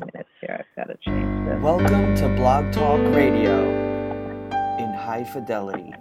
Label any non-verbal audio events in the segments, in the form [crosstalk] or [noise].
minutes here. I've got to change this. Welcome to Blog Talk Radio in high fidelity.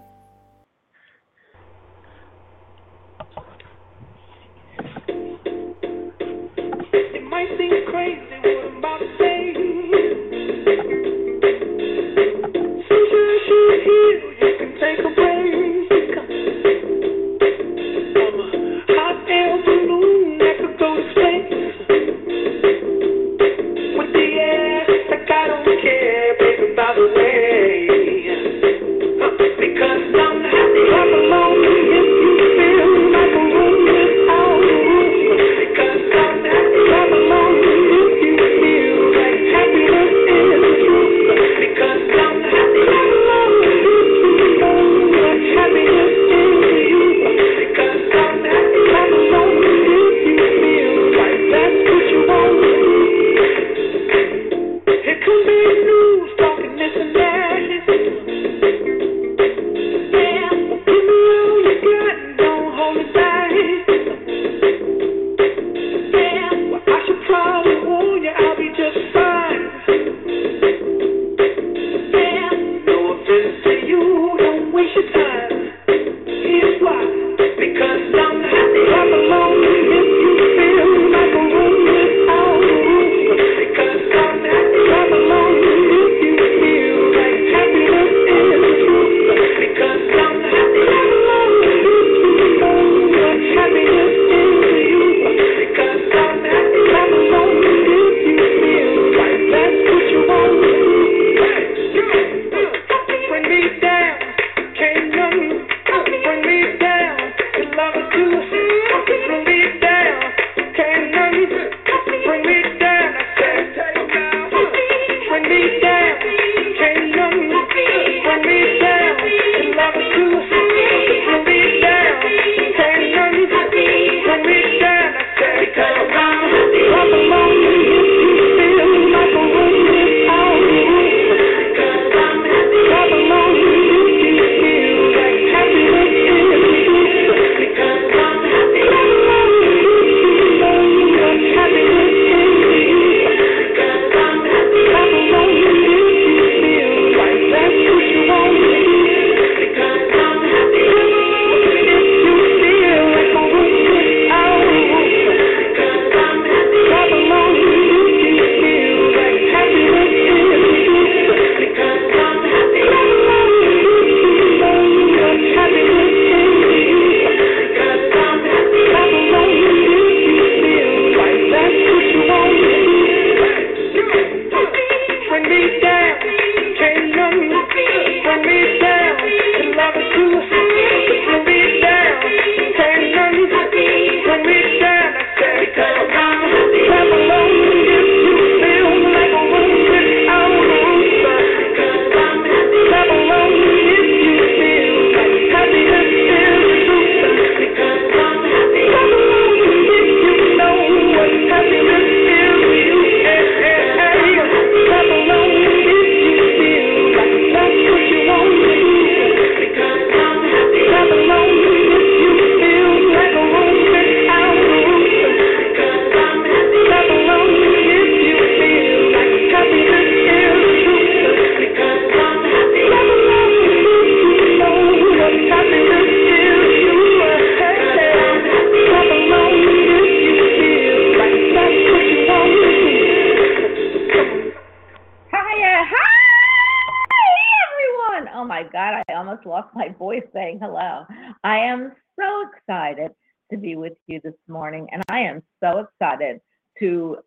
almost lost my voice saying hello. I am so excited to be with you this morning, and I am so excited to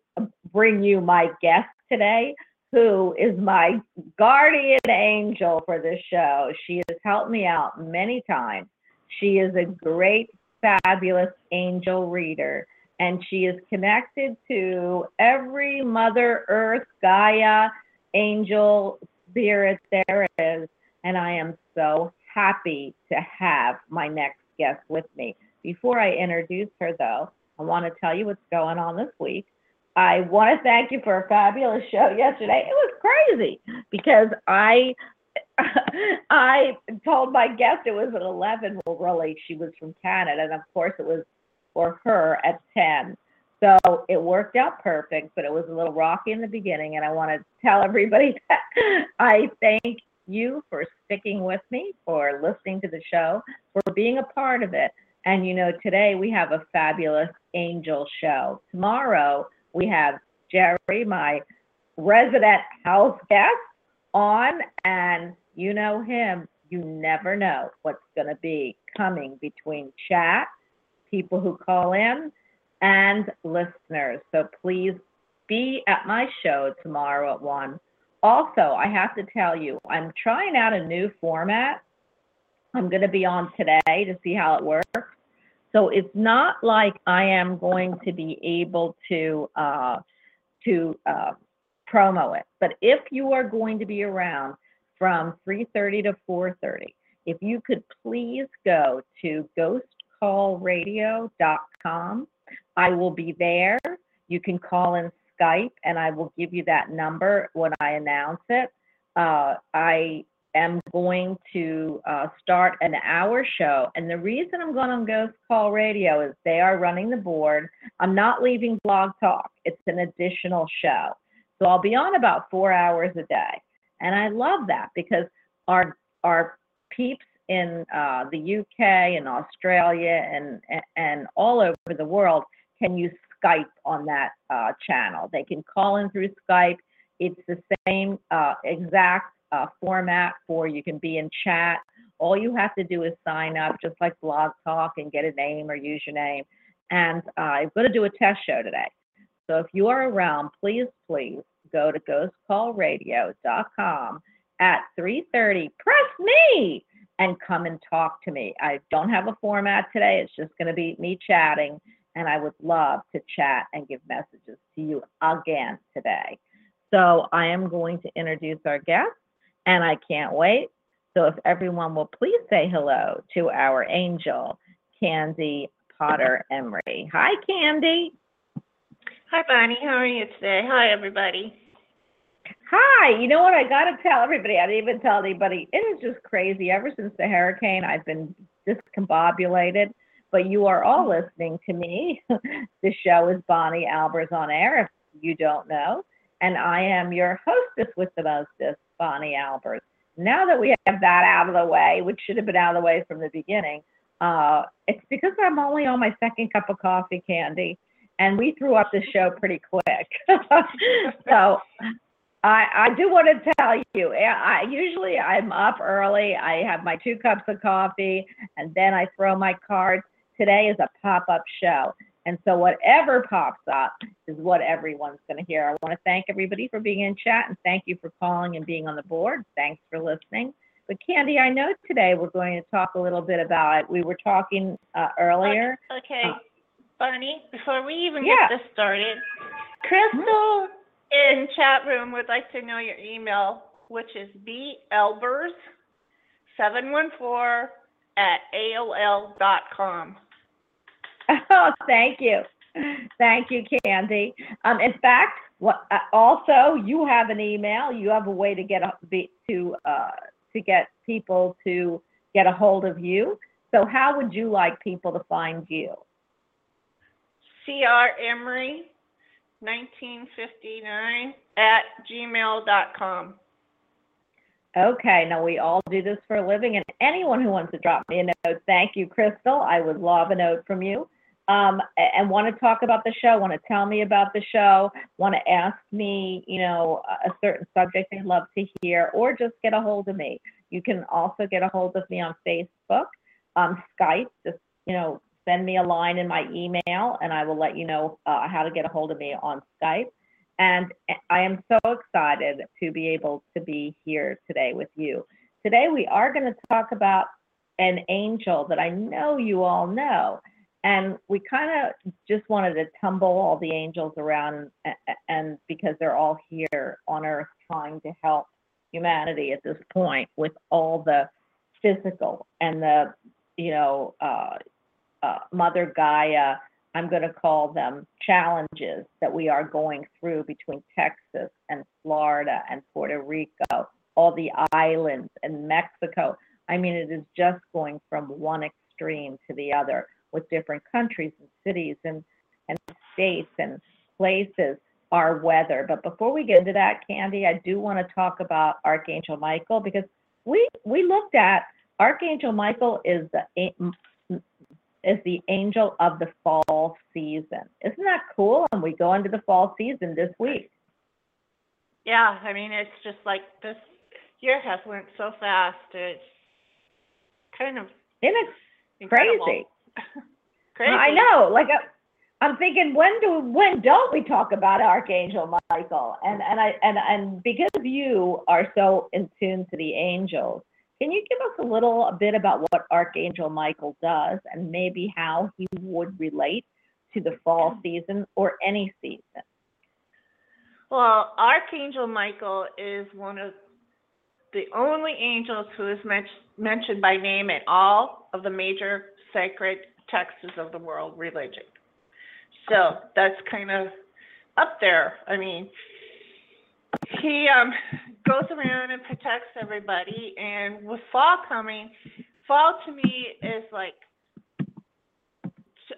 bring you my guest today, who is my guardian angel for this show. She has helped me out many times. She is a great, fabulous angel reader, and she is connected to every Mother Earth, Gaia, angel spirit there is and I am so happy to have my next guest with me. Before I introduce her, though, I want to tell you what's going on this week. I want to thank you for a fabulous show yesterday. It was crazy because I [laughs] I told my guest it was at 11. Well, really, she was from Canada, and of course, it was for her at 10. So it worked out perfect, but it was a little rocky in the beginning. And I want to tell everybody [laughs] that I thank you for sticking with me, for listening to the show, for being a part of it. And you know, today we have a fabulous angel show. Tomorrow we have Jerry, my resident house guest, on, and you know him. You never know what's going to be coming between chat, people who call in, and listeners. So please be at my show tomorrow at 1. Also, I have to tell you, I'm trying out a new format. I'm going to be on today to see how it works. So it's not like I am going to be able to uh, to uh, promo it. But if you are going to be around from 3:30 to 4:30, if you could please go to ghostcallradio.com, I will be there. You can call in Skype, and I will give you that number when I announce it. Uh, I am going to uh, start an hour show. And the reason I'm going on Ghost Call Radio is they are running the board. I'm not leaving Blog Talk, it's an additional show. So I'll be on about four hours a day. And I love that because our, our peeps in uh, the UK and Australia and, and all over the world can use Skype on that uh, channel. They can call in through Skype. It's the same uh, exact uh, format for you can be in chat. All you have to do is sign up, just like Blog Talk, and get a name or username. And uh, I'm going to do a test show today. So if you are around, please, please go to ghostcallradio.com at 3:30. Press me and come and talk to me. I don't have a format today. It's just going to be me chatting, and I would love to chat and give messages to you again today. So I am going to introduce our guest and I can't wait. So if everyone will please say hello to our angel, Candie Potter Emery. Hi, Candie. Hi, Bonnie. How are you today? Hi, everybody. Hi. You know what? I got to tell everybody. I didn't even tell anybody. It is just crazy. Ever since the hurricane, I've been discombobulated. But you are all listening to me. [laughs] the show is Bonnie Albers on air, if you don't know. And I am your hostess with the mostest, Bonnie Albers. Now that we have that out of the way, which should have been out of the way from the beginning, uh, it's because I'm only on my second cup of coffee, Candie, and we threw up the show pretty quick. [laughs] so I, I do want to tell you, I usually I'm up early. I have my two cups of coffee, and then I throw my cards. Today is a pop-up show. And so whatever pops up is what everyone's going to hear. I want to thank everybody for being in chat and thank you for calling and being on the board. Thanks for listening. But Candie, I know today we're going to talk a little bit about, we were talking uh, earlier. Okay, uh, Bonnie, before we even yeah. get this started, Crystal in chat room would like to know your email, which is belbers714 at aol dot com. Oh, thank you. Thank you, Candie. Um, in fact, what, uh, also you have an email. You have a way to get a, be, to uh, to get people to get a hold of you. So, how would you like people to find you? Cr Emery, 1959 at gmail.com. Okay, now we all do this for a living, and anyone who wants to drop me a note, thank you, Crystal. I would love a note from you. Um, and want to talk about the show, want to tell me about the show, want to ask me, you know, a certain subject they'd love to hear, or just get a hold of me. You can also get a hold of me on Facebook, um, Skype. Just you know, send me a line in my email, and I will let you know uh, how to get a hold of me on Skype. And I am so excited to be able to be here today with you. Today, we are going to talk about an angel that I know you all know. And we kind of just wanted to tumble all the angels around, and, and because they're all here on earth trying to help humanity at this point with all the physical and the, you know, uh, uh, Mother Gaia I'm going to call them challenges that we are going through between Texas and Florida and Puerto Rico, all the islands and Mexico. I mean, it is just going from one extreme to the other with different countries and cities and and states and places our weather. But before we get into that, Candie, I do want to talk about Archangel Michael because we we looked at Archangel Michael is the a- m- m- is the angel of the fall season. Isn't that cool? And we go into the fall season this week. Yeah, I mean, it's just like this year has went so fast. It's kind of incredible. crazy? [laughs] Crazy. I know. Like uh, I'm thinking, when do when don't we talk about Archangel Michael? And and I and and because you are so in tune to the angels, can you give us a little a bit about what Archangel Michael does and maybe how he would relate to the fall season or any season? Well, Archangel Michael is one of the only angels who is men- mentioned by name in all of the major sacred texts of the world religion. So that's kind of up there. I mean, he um, goes around and protects everybody. And with fall coming, fall to me is like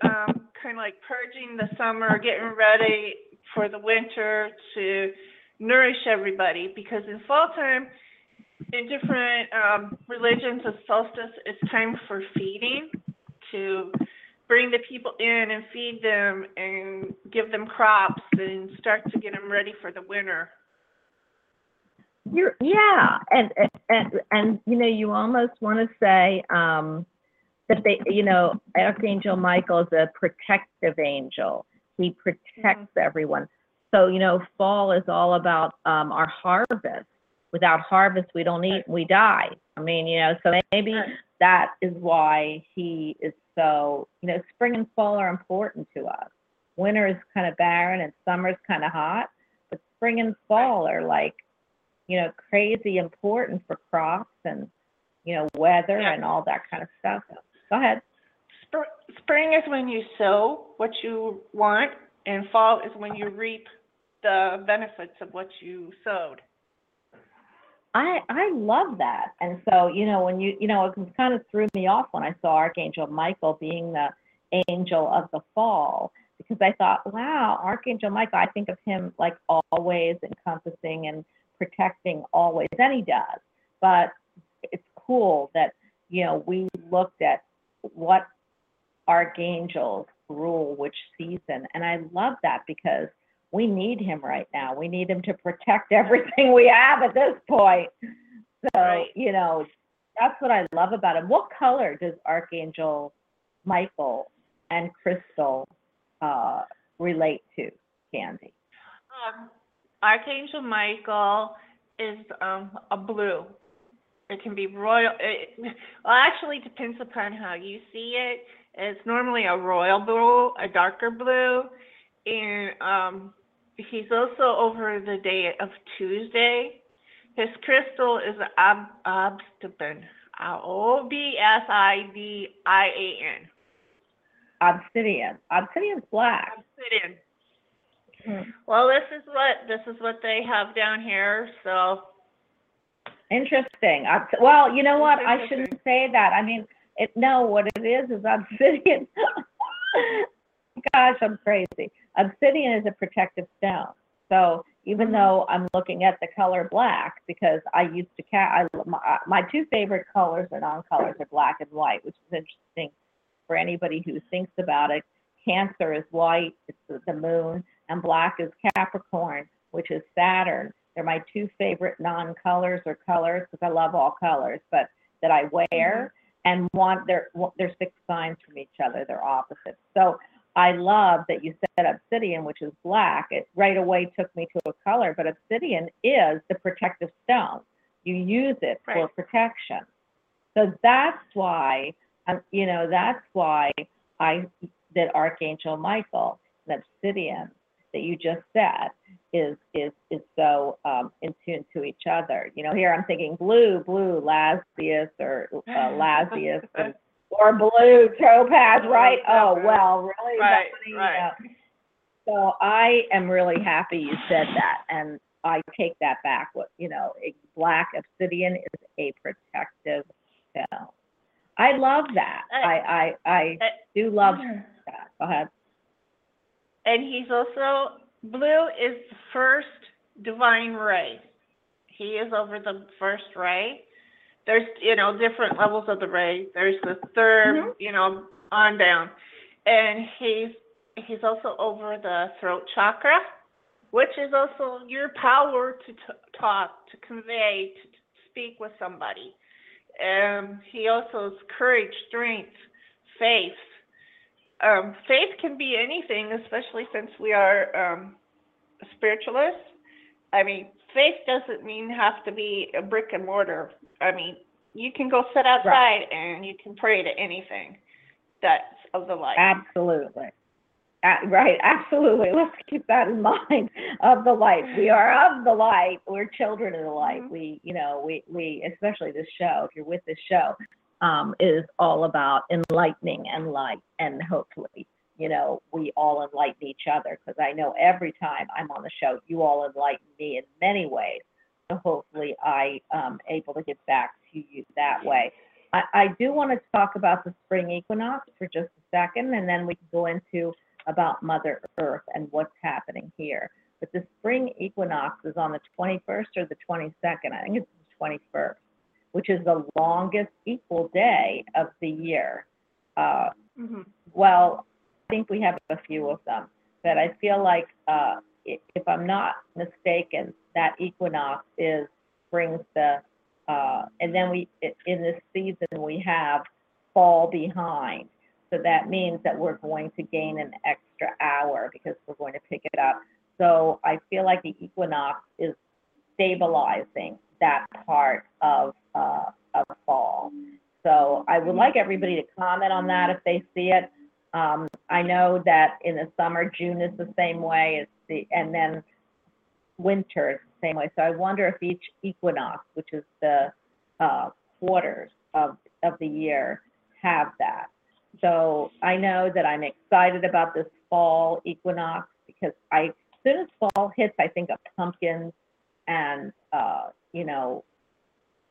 um, kind of like purging the summer, getting ready for the winter to nourish everybody. Because in fall time, in different um, religions of solstice, it's time for feeding to bring the people in and feed them and give them crops and start to get them ready for the winter. You're, yeah, and and and you know, you almost want to say um, that they, you know, Archangel Michael is a protective angel. He protects everyone. So you know, fall is all about um, our harvest. Without harvest, we don't eat, we die. I mean, you know, so maybe that is why he is so. You know, spring and fall are important to us. Winter is kind of barren, and summer is kind of hot. But spring and fall are like you know, crazy important for crops and, you know, weather Yeah. and all that kind of stuff. Go ahead. Spr- Spring is when you sow what you want, and fall is when you reap the benefits of what you sowed. I I love that. And so, you know, when you you know, it kind of threw me off when I saw Archangel Michael being the angel of the fall because I thought, wow, Archangel Michael, I think of him like always encompassing and protecting always, and he does. But it's cool that, you know, we looked at what archangels rule which season. And I love that because we need him right now. We need him to protect everything we have at this point. So, Right. you know, that's what I love about him. What color does Archangel Michael and Crystal uh, relate to, Candie? Um, Archangel Michael is um, a blue. It can be royal. It, well, actually, it depends upon how you see it. It's normally a royal blue, a darker blue, and um, he's also over the day of Tuesday. His crystal is ob- obsidian. O B S I D I A N. Obsidian. Obsidian's black. Obsidian. Hmm. Well, this is what this is what they have down here. So Interesting. Obs- Well, you know what? I shouldn't say that. I mean, it, no, what it is is obsidian. [laughs] Gosh, I'm crazy. Obsidian is a protective stone. So even Mhm. though I'm looking at the color black, because I used to ca- I, my, my two favorite colors or non-colors are black and white, which is interesting for anybody who thinks about it. Cancer is white, it's the, the moon, and black is Capricorn, which is Saturn. They're my two favorite non-colors or colors because I love all colors, but that I wear and want they're they're six signs from each other. They're opposites. So I love that you said obsidian, which is black. It right away took me to a color, but obsidian is the protective stone. You use it for protection. So that's why, um, you know, that's why I that Archangel Michael, the obsidian that you just said, is is is so um, in tune to each other. You know, here I'm thinking blue, blue, Lasbius or uh, [laughs] Lasius, and- or blue topaz, right? Oh well, really? Right, right. yeah. So I am really happy you said that, and I take that back. What you know, a black obsidian is a protective stone. I love that. I I I Uh, do love that. Go ahead. and he's also blue is the first divine ray. He is over the first ray. There's you know different levels of the ray. There's the 3rd Mhm. you know, on down, and he's he's also over the throat chakra, which is also your power to t- talk, to convey, to, to speak with somebody. Um, he also is courage, strength, faith. Um, faith can be anything, especially since we are um, spiritualists. I mean, faith doesn't mean have to be a brick and mortar. I mean, you can go sit outside and you can pray to anything that's of the light. Absolutely. Uh, right, absolutely. Let's keep that in [laughs] mind. Of the light, we are of the light. We're children of the light. Mhm. We, you know, we, we, especially this show. If you're with this show, um, is all about enlightening and light, and hopefully, you know, we all enlighten each other. Because I know every time I'm on the show, you all enlighten me in many ways. So hopefully, I am able to get back to you that way. I, I do want to talk about the spring equinox for just a second, and then we can go into about Mother Earth and what's happening here. But the spring equinox is on the 21st or the 22nd. I think it's the 21st, which is the longest equal day of the year. Uh, hmm well, think we have a few of them, but I feel like, uh, if I'm not mistaken, that equinox is, brings the, uh, and then we, in this season, we have fall behind. So that means that we're going to gain an extra hour because we're going to pick it up. So I feel like the equinox is stabilizing that part of, uh, of fall. So I would like everybody to comment on that if they see it. Um, I know that in the summer, June is the same way as the, and then winter is the same way. So I wonder if each equinox, which is the, uh, quarters of, of the year, have that. So I know that I'm excited about this fall equinox because I, as soon as fall hits, I think of pumpkins and, uh, you know,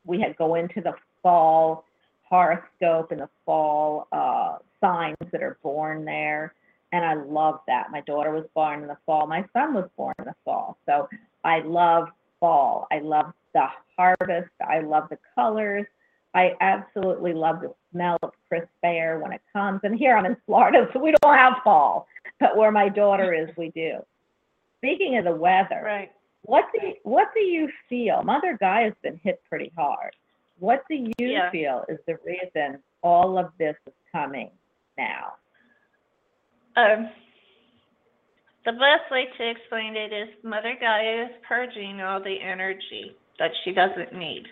we had go into the fall horoscope and the fall uh, signs that are born there. And I love that. My daughter was born in the fall. My son was born in the fall. So I love fall. I love the harvest. I love the colors. I absolutely love the smell of crisp air when it comes. And here I'm in Florida, so we don't have fall. But where my daughter is, we do. Speaking of the weather, Right. what do you, what do you feel? Mother Gaia has been hit pretty hard. What do you Yeah. feel is the reason all of this is coming? Um, the best way to explain it is Mother Gaia is purging all the energy that she doesn't need.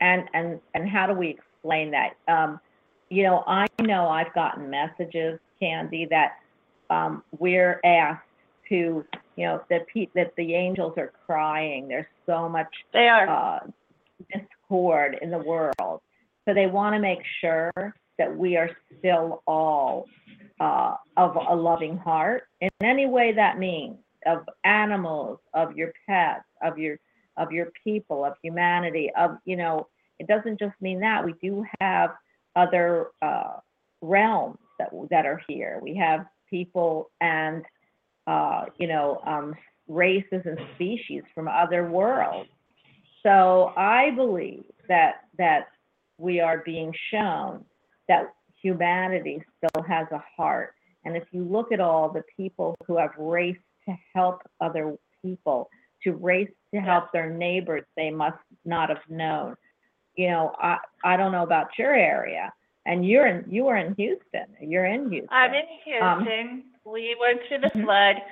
And and and how do we explain that? Um, you know, I know I've gotten messages, Candie, that um, we're asked to, you know, that pe- that the angels are crying. There's so much They are. uh, discord in the world. So they want to make sure that we are still all uh, of a loving heart in any way that means of animals, of your pets, of your of your people, of humanity, of you know. It doesn't just mean that we do have other uh, realms that that are here. We have people and uh, you know um, races and species from other worlds. So I believe that that we are being shown that humanity still has a heart. And if you look at all the people who have raced to help other people, to race to help their neighbors they must not have known. You know, I I don't know about your area, and you're in you are in Houston. You're in Houston. I'm in Um, Houston. we went through the Mhm. flood.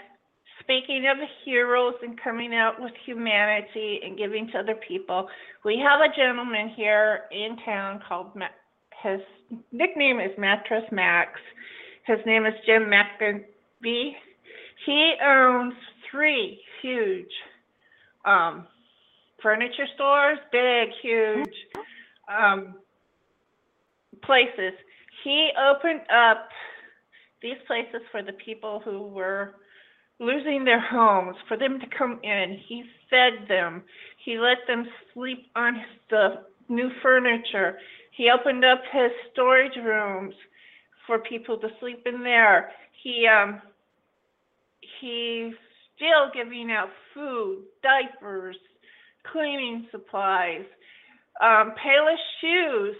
Speaking of heroes and coming out with humanity and giving to other people, we have a gentleman here in town called his nickname is Mattress Max. His name is Jim McAbee. He owns three huge um, furniture stores, big, huge um, places. He opened up these places for the people who were losing their homes, for them to come in. He fed them. He let them sleep on the new furniture. He opened up his storage rooms for people to sleep in there. He um he's still giving out food, diapers, cleaning supplies, um, Payless Shoes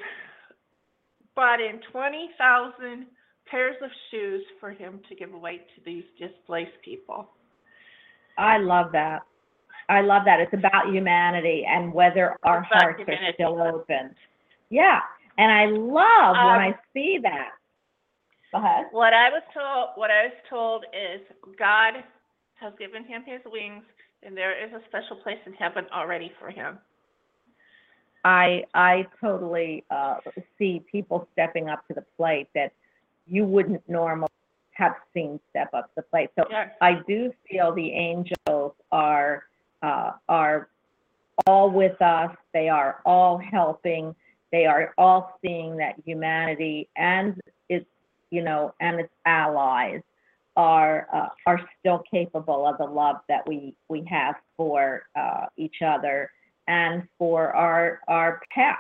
brought in twenty thousand pairs of shoes for him to give away to these displaced people. I love that. I love that. It's about humanity and whether our about hearts are still open. Yeah, and I love when Um, I see that. Go ahead. What I was told, what I was told is God has given him his wings, and there is a special place in heaven already for him. I I totally uh, see people stepping up to the plate that you wouldn't normally have seen step up to the plate. So Yeah. I do feel the angels are uh, are all with us. They are all helping. They are all seeing that humanity and its you know and its allies are uh, are still capable of the love that we we have for uh, each other and for our our pets.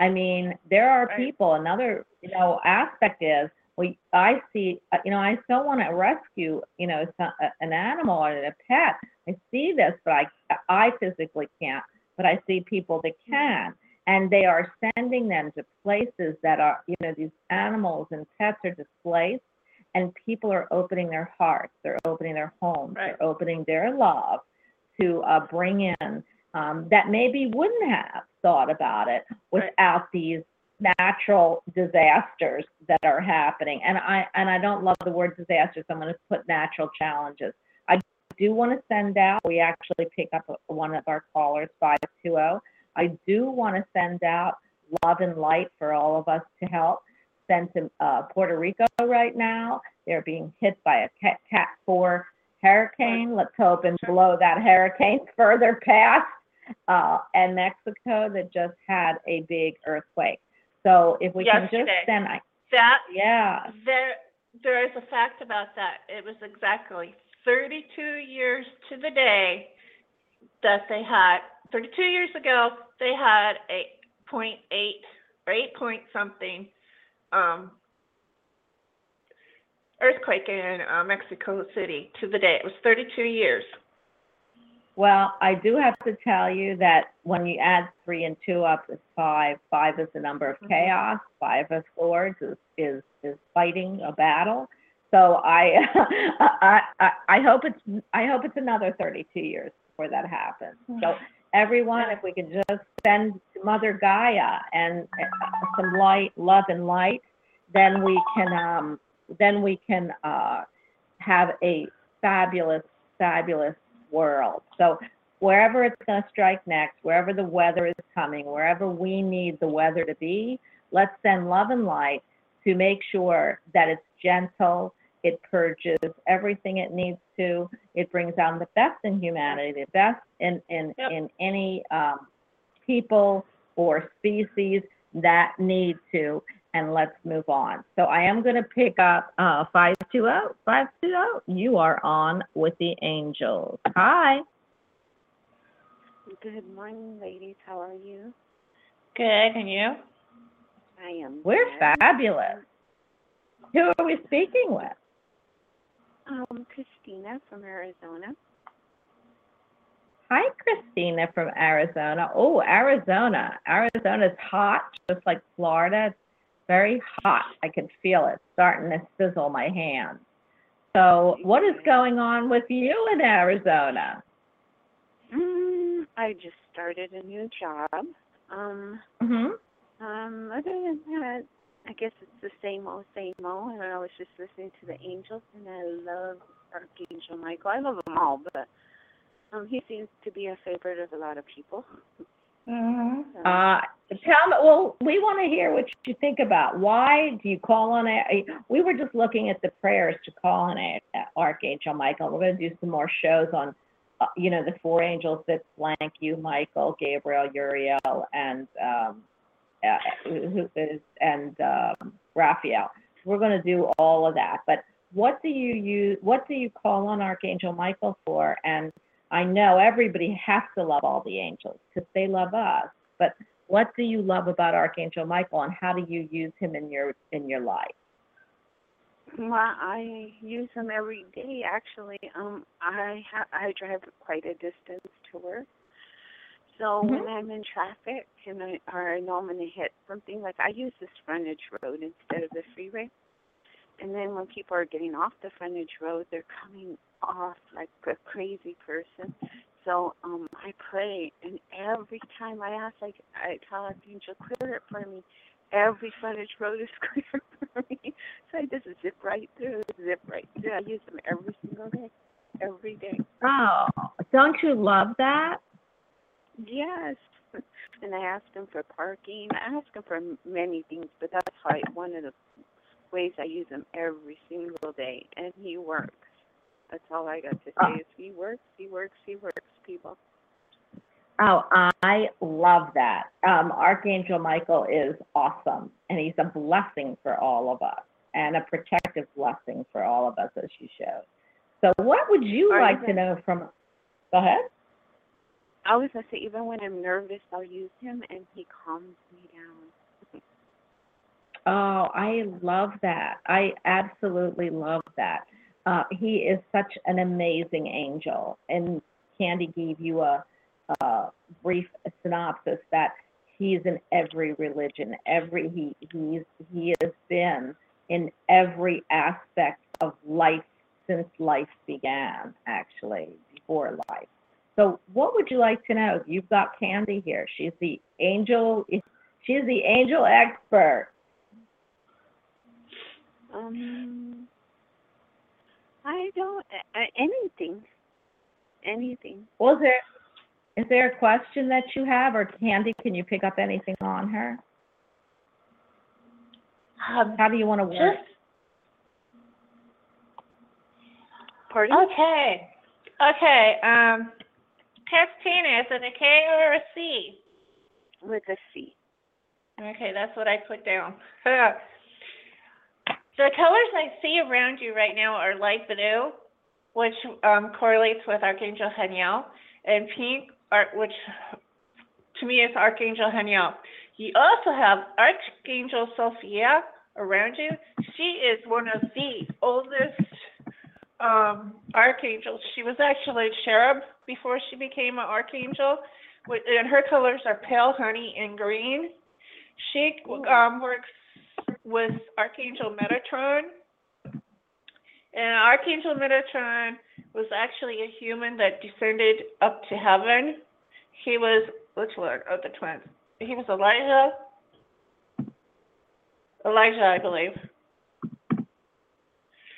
I mean, there are Right. people. Another you know aspect is we. I see. uh, You know, I still want to rescue. You know, some, a- an animal or a pet. I see this, but I I physically can't. But I see people that can, and they are sending them to places that are you know these animals and pets are displaced, and people are opening their hearts. They're opening their homes. Right. They're opening their love to uh, bring in um, that maybe wouldn't have thought about it Right. without these natural disasters that are happening. And I and I don't love the word disasters. I'm going to put natural challenges. I do want to send out. We actually pick up one of our callers, five two zero. I do want to send out love and light for all of us to help. Send to uh, Puerto Rico right now. They're being hit by a Cat, cat 4 hurricane. Let's hope and blow that hurricane [laughs] further past. Uh, and Mexico that just had a big earthquake. So if we can just send, I- That yeah, there there is a fact about that. It was exactly 32 years to the day that they had 32 years ago they had a point eight or eight point something um earthquake in uh, Mexico City to the day. It was 32 years. Well, I do have to tell you that when you add three and two up is five. Five is the number of Mhm. chaos. Five of swords is is is fighting a battle. So I [laughs] I, I I hope it's I hope it's another 32 years before that happens. So everyone, if we can just send Mother Gaia and uh, some light, love and light, then we can um then we can uh have a fabulous fabulous world. So wherever it's going to strike next, wherever the weather is coming, wherever we need the weather to be, let's send love and light to make sure that it's gentle, it purges everything it needs to, it brings out the best in humanity, the best in in Yep. in any um, people or species that need to, and let's move on. So I am going to pick up uh, 520. 520, you are on with the angels. Hi. Good morning, ladies. How are you? Good, and you? I am. We're fabulous. Who are we speaking with? Um, Christina from Arizona. Hi, Christina from Arizona. Oh, Arizona. Arizona's hot, just like Florida. It's very hot. I can feel it starting to sizzle my hands. So, what is going on with you in Arizona? Mm, I just started a new job. Um, hmm um, other than that, I guess it's the same old, same old. And I was just listening to the angels, and I love Archangel Michael. I love them all, but um, he seems to be a favorite of a lot of people. Mm-hmm. So, Uh, tell me, well, we want to hear what you think about. Why do you call on it? We were just looking at the prayers to call on it, Archangel Michael. We're going to do some more shows on, uh, you know, the four angels that flank you, Michael, Gabriel, Uriel, and um, uh, who is [laughs] and um, Raphael. We're going to do all of that. But what do you use? What do you call on Archangel Michael for? And I know everybody has to love all the angels because they love us. But what do you love about Archangel Michael, and how do you use him in your in your life? Well, I use him every day. Actually, um, I ha- I drive quite a distance to work. So when I'm in traffic and I or I know I'm gonna hit something, like I use this frontage road instead of the freeway. And then when people are getting off the frontage road, they're coming off like a crazy person. So um I pray, and every time I ask, like I tell Archangel, clear it for me. Every frontage road is [laughs] clear for me. So I just zip right through, zip right through. I use them every single day, every day. Oh, don't you love that? Yes. And I ask him for parking. I ask him for many things, but that's like one of the ways I use him every single day. And he works. That's all I got to say Ah. is he works, he works, he works, people. Oh, I love that. Um, Archangel Michael is awesome, and he's a blessing for all of us, and a protective blessing for all of us, as you showed. So, what would you Are like you to know from? Go ahead. I gonna say even when I'm nervous I'll use him and he calms me down. Oh, I love that. I absolutely love that. Uh, he is such an amazing angel, and Candie gave you a, a brief synopsis that he's in every religion. Every he he's he has been in every aspect of life since life began. Actually, before life. So, what would you like to know? You've got Candie here. She's the angel. She's the angel expert. Um I don't uh, anything. Anything. Was there, is there a question that you have, or Candie, can you pick up anything on her? Um, How do you want to work? just Pardon? okay. Okay. Um, Castina, is it a K or a C? With a C. Okay, that's what I put down. [laughs] the colors I see around you right now are light blue, which um, correlates with Archangel Haniel, and pink, which to me is Archangel Haniel. You also have Archangel Sophia around you. She is one of the oldest um, archangels. She was actually a cherub before she became an archangel, and her colors are pale honey and green. She um, works with Archangel Metatron. And Archangel Metatron was actually a human that descended up to heaven. He was, which one of the twins? He was Elijah. Elijah, I believe.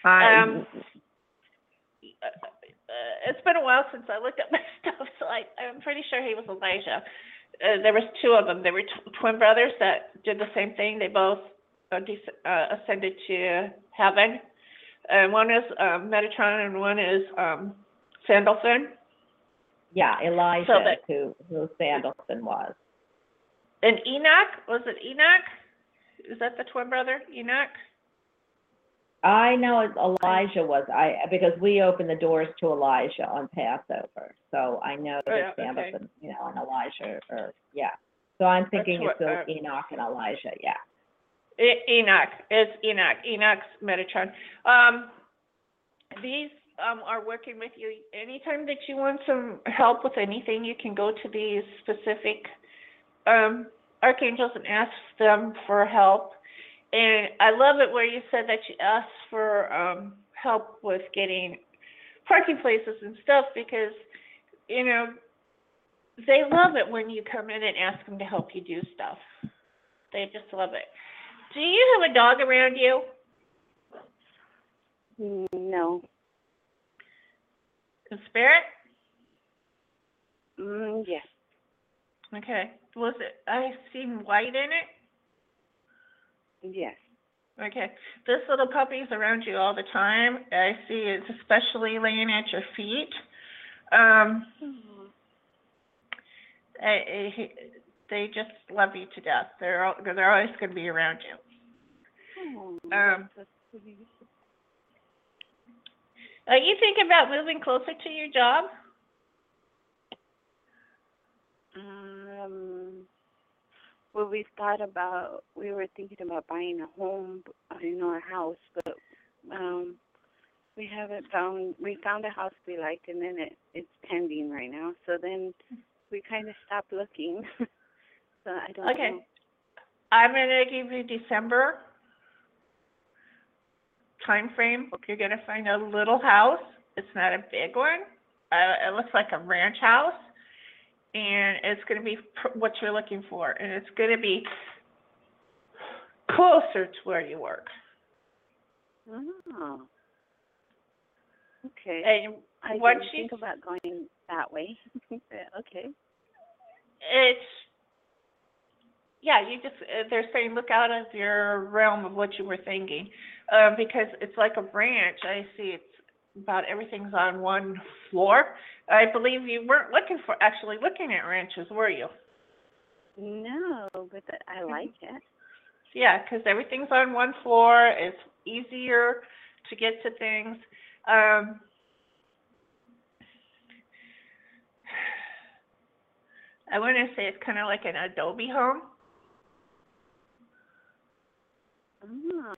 I, Um, uh, it's been a while since I looked at [laughs] my stuff, so I, I'm pretty sure he was Elijah. Uh, there was two of them. They were t- twin brothers that did the same thing. They both uh, uh, ascended to heaven. And one is um, Metatron, and one is um, Sandalphon. yeah, Elijah, So that- who, who Sandalphon was. And Enoch was it Enoch? Is that the twin brother Enoch? I know it- Elijah was, I, because we opened the doors to Elijah on Passover. So I know Oh, yeah, that okay. Sandalphon, you know, and Elijah, or, yeah. So I'm thinking what, it's uh, Enoch and Elijah, yeah. E- Enoch, it's Enoch, Enoch's Metatron. Um, these um, are working with you. Anytime that you want some help with anything, you can go to these specific um, archangels and ask them for help. And I love it where you said that you asked for um, help with getting parking places and stuff because, you know, they love it when you come in and ask them to help you do stuff. They just love it. Do you have a dog around you? No. In spirit? Mm, yes. Okay. Was it, I seen white in it? Yes. Okay. This little puppy's around you all the time. I see it's especially laying at your feet. Um, I, I, they just love you to death. They're, they're always going to be around you. Um. Are you thinking about moving closer to your job? Um, well, we thought about, we were thinking about buying a home, you know, a house, but Um, we haven't found. We found a house we liked, and then it it's pending right now. So then we kind of stopped looking. [laughs] so I don't Okay. know. I'm gonna give you December time frame. You're gonna find a little house. It's not a big one. Uh, it looks like a ranch house, and it's gonna be pr- what you're looking for, and it's gonna be closer to where you work. Oh. Okay. And I once didn't you- think about going that way. [laughs] okay. it's yeah you just uh, they're saying look out of your realm of what you were thinking um because it's like a branch i see it's about everything's on one floor. I believe you weren't looking for actually looking at ranches were you? No, but th- I like it. yeah because everything's on one floor. It's easier to get to things. Um I want to say it's kind of like an Adobe home. Oh,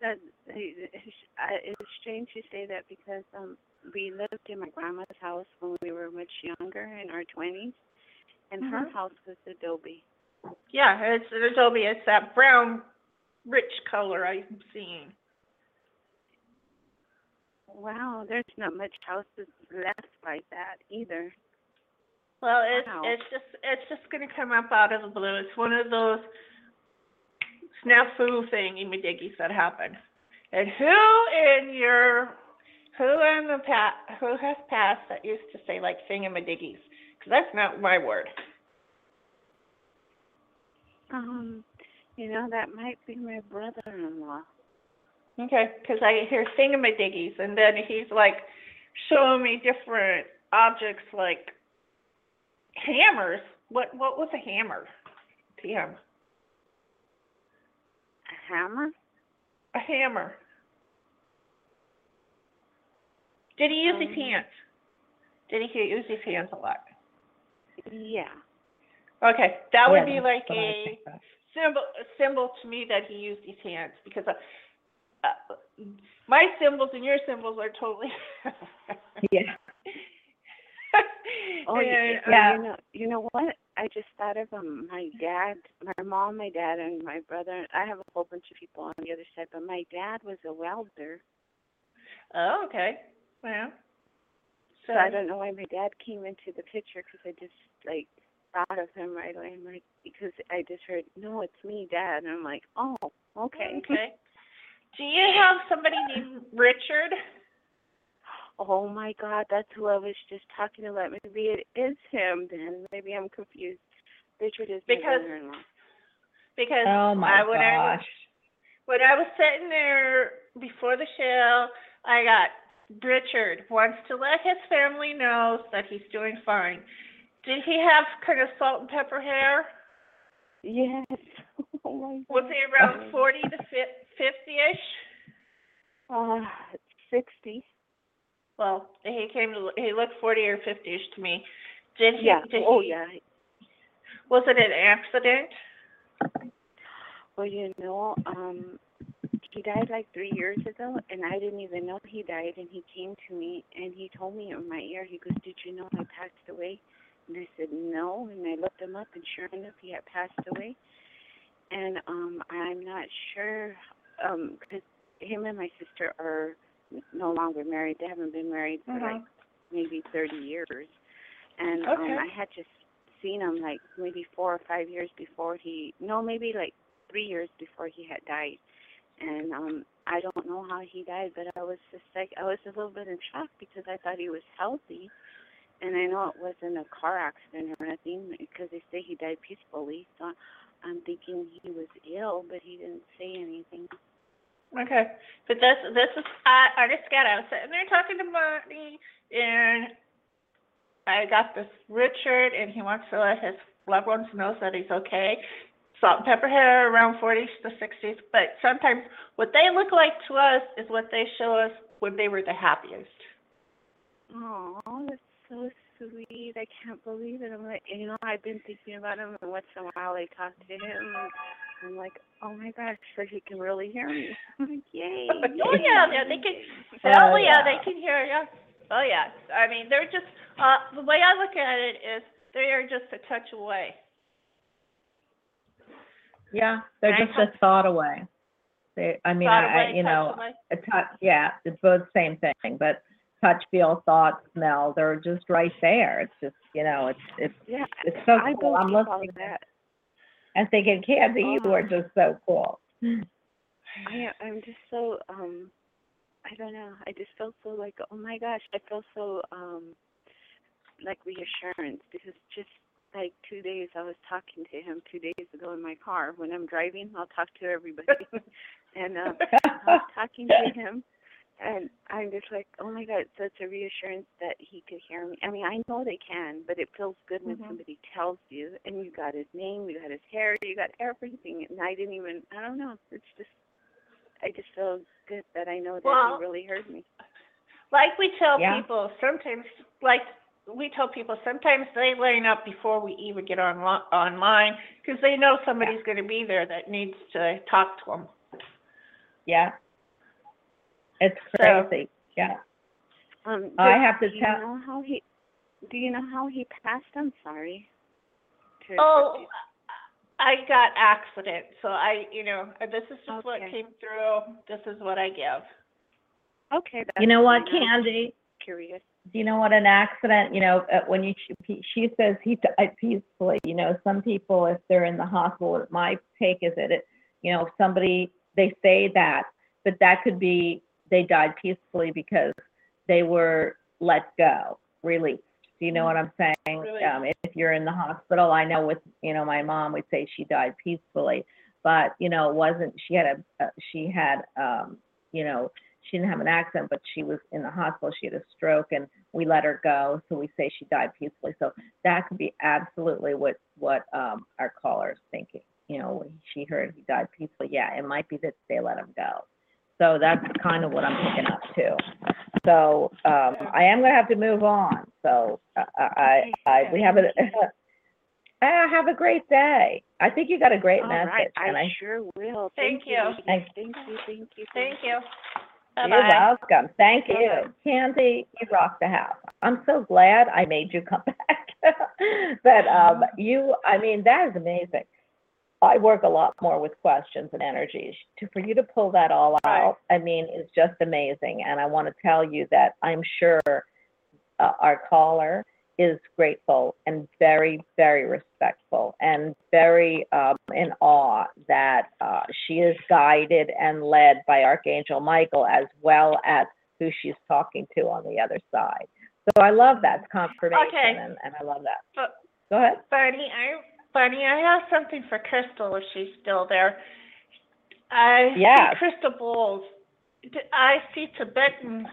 that it's, strange you say that because um we lived in my grandma's house when we were much younger in our twenties, and her Mhm. house was adobe. Yeah, it's an Adobe. It's that brown, rich color I'm seeing. Wow, there's not much houses left like that either. Well, it's Wow. it's just it's just gonna come up out of the blue. It's one of those snafu thingy-majiggies that happen. And who in your who in the past who has passed that used to say like thingamadiggies? Because that's not my word. Um, you know that might be my brother-in-law. Okay, because I hear thingamadiggies, and then he's like showing me different objects like hammers. What what was a hammer to him? A hammer? A hammer. Did he use his Um, hands? Did he use his hands a lot? Yeah. Okay, that would be like what I a think of. symbol a symbol to me that he used his hands because uh, uh, my symbols and your symbols are totally [laughs] Yeah. Oh, and, yeah. uh, Yeah. You know, you know what? I just thought of um, my dad, my mom, my dad, and my brother. I have a whole bunch of people on the other side, but my dad was a welder. Oh, okay. Well, so, So I don't know why my dad came into the picture because I just like thought of him right away. I'm like, because I just heard, no, it's me, Dad, and I'm like, oh, okay. Okay. Do you have somebody named Richard? [laughs] Oh my God, that's who I was just talking about. Maybe it is him then. Maybe I'm confused. Richard is my Because- brother-in-law. Because Oh my I, when I was gosh. when I was sitting there before the show, I got Richard wants to let his family know that he's doing fine. Did he have kind of salt and pepper hair? Yes. [laughs] Oh my Was he around forty to fifty-ish? Uh, sixty. Well, he came to he looked forty or fifty-ish to me. Did he? Yeah. Did Oh he, yeah. Was it an accident? Well, you know, um, he died like three years ago, and I didn't even know he died. And he came to me and he told me in my ear, he goes, "Did you know I passed away?" And I said, "No." And I looked him up, and sure enough, he had passed away. And um, I'm not sure, um, 'cause him and my sister are no longer married. They haven't been married for like maybe 30 years. And Okay. um I had just seen him like maybe 4 or 5 years before he no, maybe like 3 years before he had died. And um I don't know how he died, but I was just like I was a little bit in shock because I thought he was healthy. And I know it wasn't a car accident or anything because they say he died peacefully. So I'm thinking he was ill, but he didn't say anything. Okay, but this this is I I just got I was sitting there talking to Marty, and I got this Richard and he wants to let his loved ones know that he's okay. Salt and pepper hair around forties to sixties, but sometimes what they look like to us is what they show us when they were the happiest. Oh, that's so sweet. I can't believe it. I'm like, you know, I've been thinking about him, and once in a while I talk to him. I'm like, oh my gosh, so he can really hear me. [laughs] I'm like, yay. Oh yeah, [laughs] yeah, they can. Oh, Oh yeah, yeah. they can hear you. Oh yeah. I mean, they're just. Uh, the way I look at it is, they are just a touch away. Yeah, they're Right. just a thought away. They, I mean, Thought I, I- away, you touch know, away. a touch, yeah, it's both same thing, but touch, feel, thought, smell, they're just right there. It's just, you know, it's, it's, Yeah, it's so I cool. I'm believe all listening of that. And thinking, Candie, you Oh. are just so cool. I'm just so um I don't know. I just felt so like oh my gosh, I feel so um like reassurance because just like two days I was talking to him two days ago in my car. When I'm driving I'll talk to everybody [laughs] and um I was talking to him and I'm just like, Oh my god, such a reassurance that he could hear me. I mean, I know they can, but it feels good when Mhm. somebody tells you and you got his name, you got his hair, you got everything and I didn't even I don't know. It's just I just feel good that I know that Well- he really heard me. Like we tell Yeah. people, sometimes, like we tell people, sometimes they line up before we even get on online because they know somebody's going to be there that needs to talk to them. Yeah. It's So- crazy. Yeah. Um, I have to do you know how he? Do you know how he passed? I'm sorry. To- Oh, I got accident, so I, you know, this is just what Okay. came through. This is what I give. okay. That's You know what, fine. I was Candie? Curious. Do you know what an accident, you know, uh, when you, she, she says he died peacefully, you know, some people, if they're in the hospital, my take is that it, you know, if somebody, they say that, but that could be, they died peacefully because they were let go, released. Do you know what I'm saying? Um, if you're in the hospital, I know with, you know, my mom would say she died peacefully, but, you know, it wasn't, she had a, uh, she had, um, you know, she didn't have an accident, but she was in the hospital. She had a stroke, and we let her go. So we say she died peacefully. So that could be absolutely what what um, our caller is thinking. You know, when she heard he died peacefully. Yeah, it might be that they let him go. So that's kind of what I'm picking up too. So um, I am going to have to move on. So uh, I, I we have a. [laughs] Ah, have a great day. I think you got a great All message, right. I, and I sure will. Thank you. ladies. Thank- Thank you. Thank you. Thank you. You're Bye-bye. welcome. Thank you. Bye-bye. Candie, you rock the house. I'm so glad I made you come [laughs] back. but um, you, I mean, that is amazing. I work a lot more with questions and energies. To, for you to pull that all out, I mean, it's just amazing. And I want to tell you that I'm sure uh, our caller is grateful and very, very respectful and very um, in awe that uh, she is guided and led by Archangel Michael as well as who she's talking to on the other side. So I love that confirmation Okay. and, and I love that. But Go ahead. Bonnie, I Bonnie, I have something for Crystal if she's still there. I see crystal bowls. I see Tibetan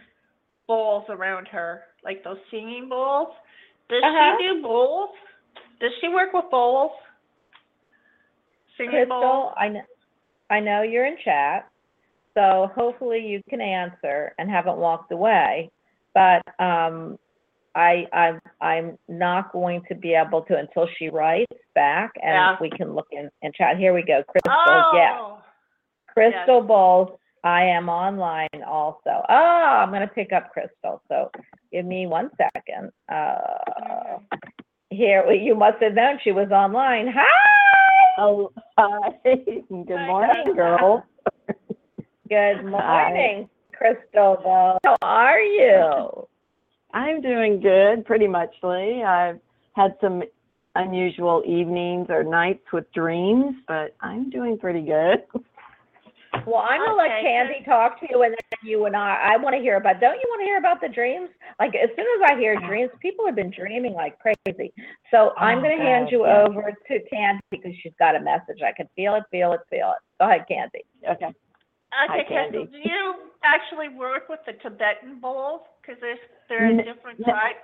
bowls around her, like those singing bowls. Does Uh-huh. she do bowls? Does she work with bowls? Singing bowls? Crystal, I know, I know you're in chat, so hopefully you can answer and haven't walked away. But um, I, I'm, I'm not going to be able to until she writes back and Yeah. we can look in, and chat. Here we go. Crystal, Oh, yes. Crystal Bowls, I am online also. Oh, I'm going to pick up Crystal. So give me one second. Uh, here, you must have known she was online. Hi. Oh, hi. Good Hi, morning, Crystal. girls. Good morning, Crystal Ball. How are you? [laughs] I'm doing good, pretty muchly. I've had some unusual evenings or nights with dreams, but I'm doing pretty good. [laughs] Well, I'm gonna let Okay, Candie talk to you, and then you and I. I want to hear about. Don't you want to hear about the dreams? Like as soon as I hear dreams, people have been dreaming like crazy. So I'm Oh, gonna hand you yeah. over to Candie because she's got a message. I can feel it, feel it, feel it. Go ahead, Candie. Okay. Hi, Okay, Crystal, Candie. do you actually work with the Tibetan bowls? Because there's, they're a N- different n- type.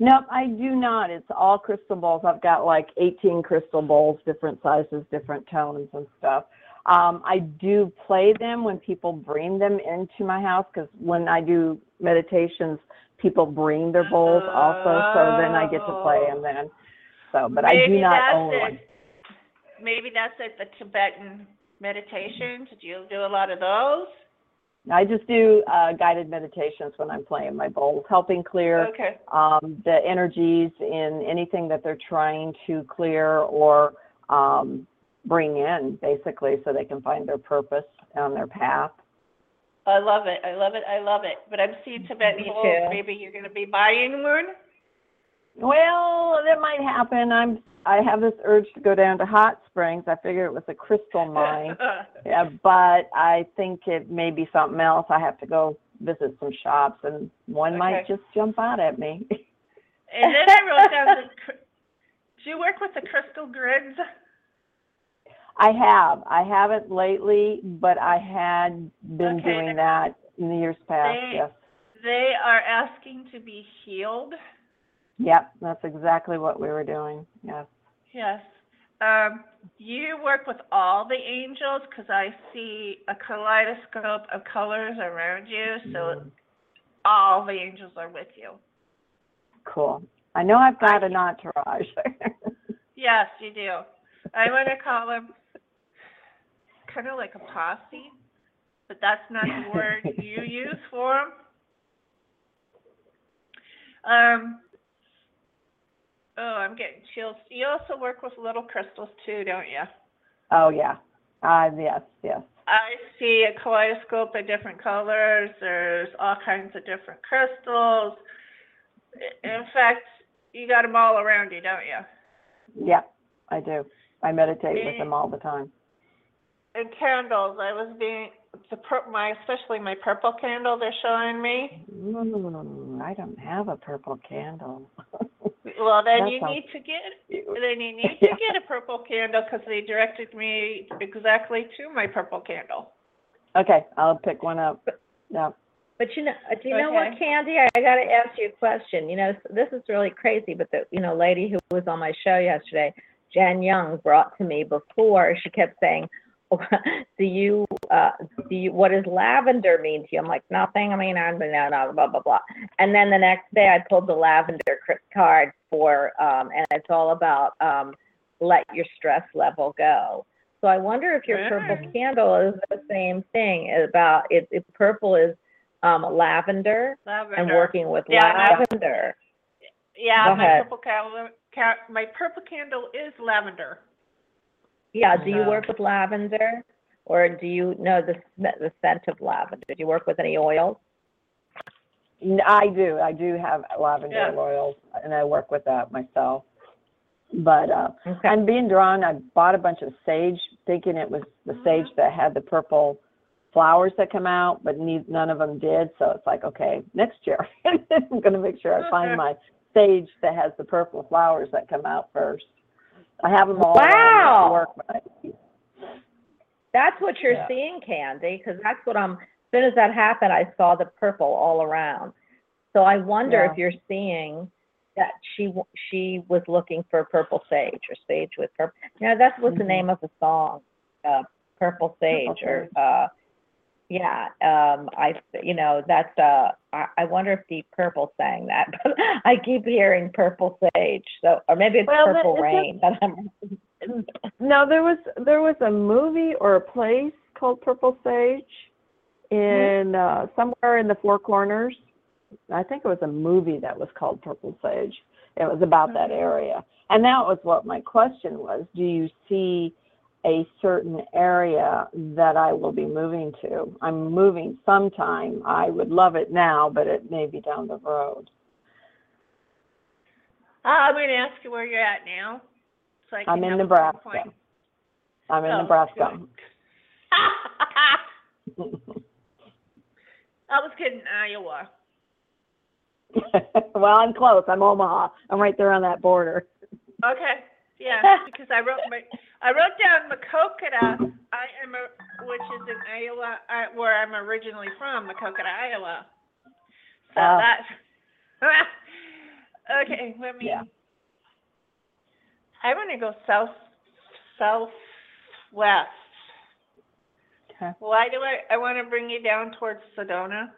Nope, I do not. It's all crystal bowls. I've got like 18 crystal bowls, different sizes, different tones and stuff. Um, I do play them when people bring them into my house because when I do meditations, people bring their bowls also. So then I get to play them then. So, but I do not own it. one. maybe that's at the Tibetan meditation. Did you do a lot of those? I just do uh, guided meditations when I'm playing my bowls, helping clear Okay. um, the energies in anything that they're trying to clear or um, bring in, basically, so they can find their purpose on their path. I love it. I love it. I love it. But I'm seeing Tibetan Me bowls. too. Maybe you're going to be buying one. Well, that might happen. I'm. I have this urge to go down to Hot Springs. I figured it was a crystal mine. [laughs] Yeah, but I think it may be something else. I have to go visit some shops, and one might just jump out at me. and then I wrote down the. Do you work with the crystal grids? I have. I haven't lately, but I had been Okay, doing that in the years past. They- yes. They are asking to be healed. Yep, that's exactly what we were doing. Yes. Yes. Um, you work with all the angels because I see a kaleidoscope of colors around you, so Mm, all the angels are with you. cool. I know I've got an entourage. [laughs] Yes, you do. I want to call them kind of like a posse, but that's not the word [laughs] you use for them. Um, oh, I'm getting chills. You also work with little crystals too, don't you? oh yeah. Uh, yes, yes. I see a kaleidoscope of different colors. There's all kinds of different crystals. In fact, you got them all around you, don't you? Yeah, I do. I meditate with them all the time. And candles. I was being the pur- my especially my purple candle they're showing me. Mm, I don't have a purple candle. Well, then That you sounds need to get then you [laughs] need Yeah. to get a purple candle because they directed me exactly to my purple candle. Okay, I'll pick one up. Yeah. But you know, uh, do you know what, Okay. Candie? I, I got to ask you a question. You know, s- this is really crazy, but the you know lady who was on my show yesterday, Jen Young, brought to me before. She kept saying, [laughs] "Do you uh do you what does lavender mean to you?" I'm like, "Nothing. I mean, I'm no, no, blah blah blah." And then the next day, I pulled the lavender card for, um, and it's all about um, let your stress level go. So I wonder if your purple candle is the same thing about it. it purple is um, lavender, Lavender. and working with Yeah, lavender. Yeah, Go my ahead. purple candle. My purple candle is lavender. Yeah, do you work um, with lavender? Or do you know the, sm- the scent of lavender? Do you work with any oils? N- I do. I do have lavender Yeah. oils, and I work with that myself. But uh, Okay. I'm being drawn. I bought a bunch of sage, thinking it was the mm-hmm. sage that had the purple flowers that come out, but ne- none of them did. So it's like, okay, next year [laughs] I'm going to make sure I find mm-hmm. my sage that has the purple flowers that come out first. I have them all Wow. work. But I, That's what you're Yeah. seeing, Candie, because that's what I'm, as soon as that happened, I saw the purple all around. So I wonder Yeah. if you're seeing that she, she was looking for purple sage or sage with purple. You know, that's what's the Mhm. name of the song, uh, Purple Sage or, uh, yeah, um, I, you know, that's, uh, I, I wonder if Deep Purple sang that, [laughs] but I keep hearing Purple Sage, so, or maybe it's Well, Purple it's a- Rain, but I'm, [laughs] No, there was there was a movie or a place called Purple Sage in uh somewhere in the Four Corners. I think it was a movie that was called Purple Sage. It was about that area. And that was what my question was. Do you see a certain area that I will be moving to? I'm moving sometime. I would love it now, but it may be down the road. Uh, I'm going to ask you where you're at now. So I I'm in Nebraska. I'm in Oh, Nebraska. I [laughs] was kidding, Iowa. [laughs] well, I'm close. I'm Omaha. I'm right there on that border. Okay, yeah, [laughs] because I wrote my, I wrote down Maquoketa, I am a, which is in Iowa, uh, where I'm originally from, Maquoketa, Iowa. So Oh. that, [laughs] okay, let me. Yeah. I want to go south, southwest. Okay. Why do I, I want to bring you down towards Sedona?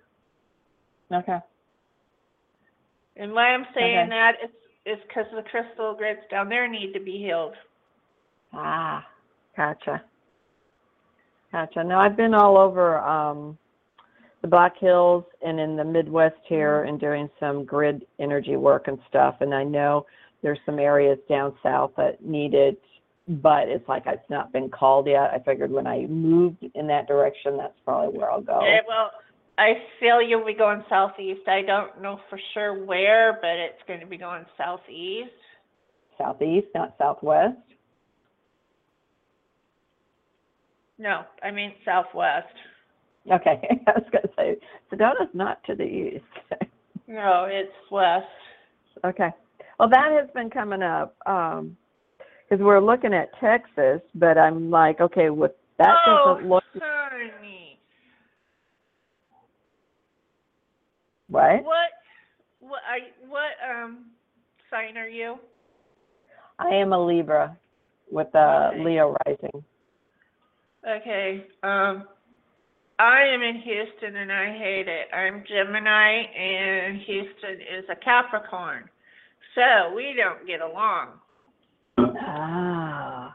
Okay. And why I'm saying Okay. that is, is because the crystal grids down there need to be healed. Ah, Gotcha. Gotcha. No, I've been all over um, the Black Hills and in the Midwest here and doing some grid energy work and stuff. And I know there's some areas down south that need it, but it's like it's not been called yet. I figured when I moved in that direction, that's probably where I'll go. Eh, well, I feel you'll be going southeast. I don't know for sure where, but it's going to be going southeast. Southeast, not southwest. No, I mean southwest. Okay, [laughs] I was going to say Sedona's not to the east. [laughs] No, it's west. okay, well that has been coming up um, because we're looking at Texas, but I'm like, okay, with that oh, doesn't look. What? What? Are, what? Um, sign are you? I am a Libra with a Okay. Leo rising. Okay. Um, I am in Houston and I hate it. I'm Gemini and Houston is a Capricorn, so we don't get along. Ah.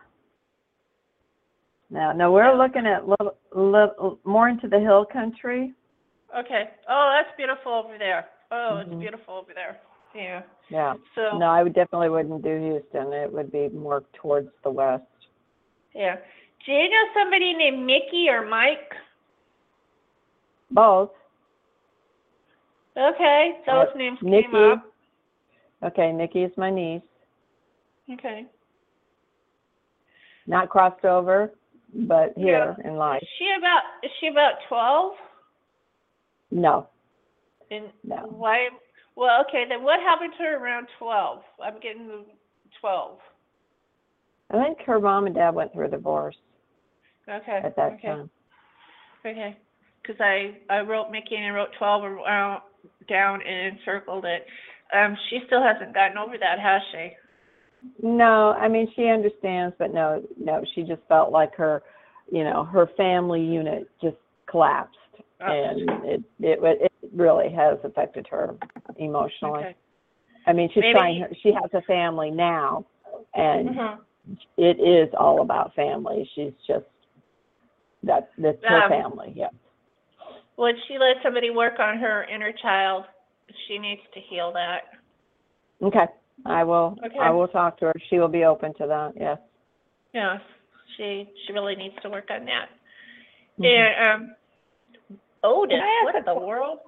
Now, no, we're looking at little, little more into the hill country. Okay. Oh, that's beautiful over there. Oh, it's Mhm. beautiful over there. Yeah. Yeah. So No, I would definitely wouldn't do Houston. It would be more towards the west. yeah. Do you know somebody named Mickey or Mike? Both. Okay, those Uh, names Nikki. came up. Okay, Nikki is my niece. Okay. Not crossed over, but here in life. Is she about? Is she about twelve? No, And no. why? Well, okay. Then what happened to her around twelve? I'm getting the twelve. I think her mom and dad went through a divorce Okay. at that okay. time. Okay. Because I I wrote Mickey and I wrote twelve around, down and circled it. Um, she still hasn't gotten over that, has she? No, I mean she understands, but no, no, she just felt like her, you know, her family unit just collapsed. And it it it really has affected her emotionally. Okay. I mean, she's Maybe- trying. She has a family now, and Mhm. it is all about family. She's just that that's her Um, family. Yeah. Would she let somebody work on her inner child? She needs to heal that. Okay. I will. Okay. I will talk to her. She will be open to that. Yes. Yeah, she she really needs to work on that. Mhm. And um, Otis, Can I ask what a in the que- world?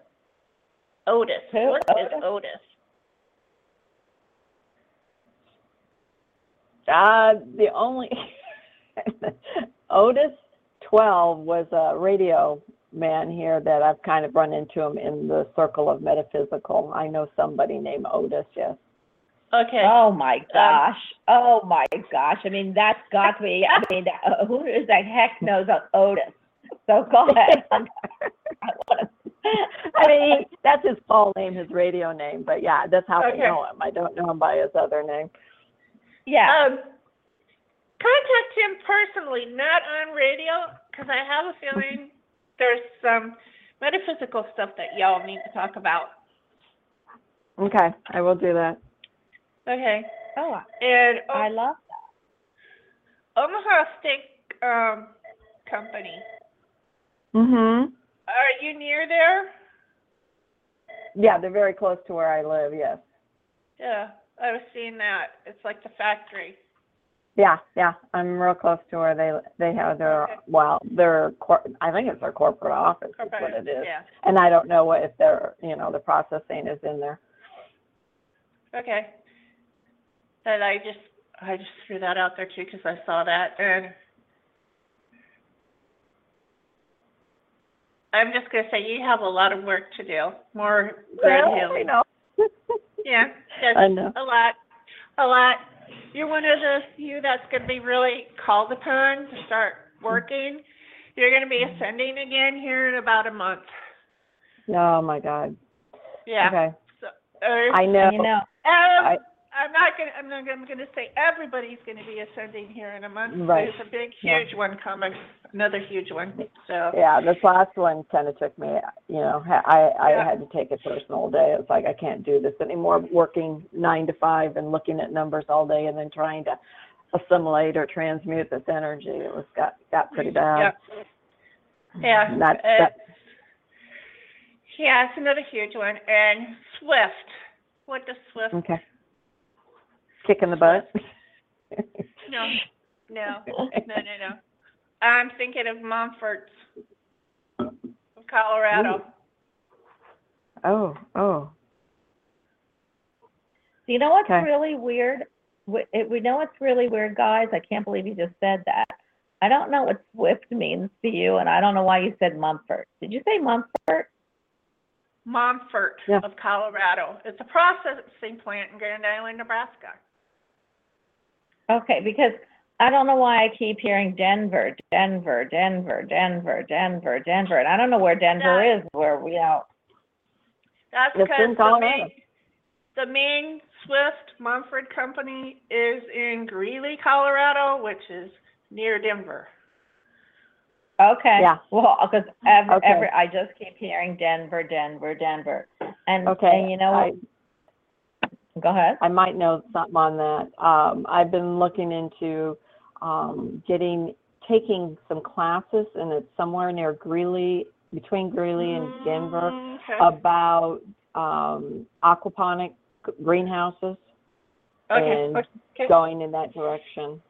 Otis, Who? what is Otis? Otis? Uh, the only [laughs] Otis twelve was a radio man here that I've kind of run into him in the circle of metaphysical. I know somebody named Otis. Yes. Okay. Oh my gosh. Oh my gosh. I mean, that's got to be, I mean, uh, who is that heck knows of Otis? So go [laughs] ahead. [laughs] I mean, that's his full name, his radio name. But yeah, that's how Okay. I know him. I don't know him by his other name. Yeah. Um, contact him personally, not on radio, because I have a feeling there's some metaphysical stuff that y'all need to talk about. Okay, I will do that. Okay. Oh, And I love Omaha Steak um, Company. Mhm. Are you near there? Yeah, they're very close to where I live. Yes. Yeah, I was seeing that. It's like the factory. Yeah, yeah. I'm real close to where they they have their Okay. well, their cor- I think it's their corporate office is what Corporate, it is. Yeah. And I don't know what if their you know the processing is in there. Okay. And I just I just threw that out there too because I saw that and I'm just gonna say you have a lot of work to do. More grid Well, healing. you know. [laughs] [laughs] Yeah, yes, I know. a lot, a lot. You're one of the few that's gonna be really called upon to start working. You're gonna be ascending again here in about a month. Oh my God. Yeah. Okay. So, uh, I know. You know, Um, I- I'm not gonna, I'm not, I'm gonna say everybody's gonna be ascending here in a month. Right. There's a big, Yeah. huge one coming, another huge one, so. Yeah, this last one kind of took me. You know, I I Yeah. had to take a personal day. It's like I can't do this anymore. Working nine to five and looking at numbers all day, and then trying to assimilate or transmute this energy. It was got got pretty bad. Yeah, And That, uh, that yeah, it's another huge one. And Swift. What does Swift? okay. Kick in the butt. No, no, no, no, no. I'm thinking of Monfort, of Colorado. Oh, oh. Do You know what's Okay. really weird? We, it, we know it's really weird, guys. I can't believe you just said that. I don't know what Swift means to you, and I don't know why you said Mumford. Did you say Mumford? Montfort Yeah. of Colorado. It's a processing plant in Grand Island, Nebraska. Okay, because I don't know why I keep hearing Denver, Denver, Denver, Denver, Denver, Denver, and I don't know where Denver Yeah. is. Where we know. That's It's because the Colorado. main, the main Swift Mumford company is in Greeley, Colorado, which is near Denver. Okay. Yeah. Well, because every, Okay. every I just keep hearing Denver, Denver, Denver, and Okay. and you know I, what? Go ahead. I might know something on that. Um, I've been looking into um, getting taking some classes, and it's somewhere near Greeley, between Greeley and Denver, Mm, Okay. about um, aquaponic greenhouses okay. and okay. going in that direction.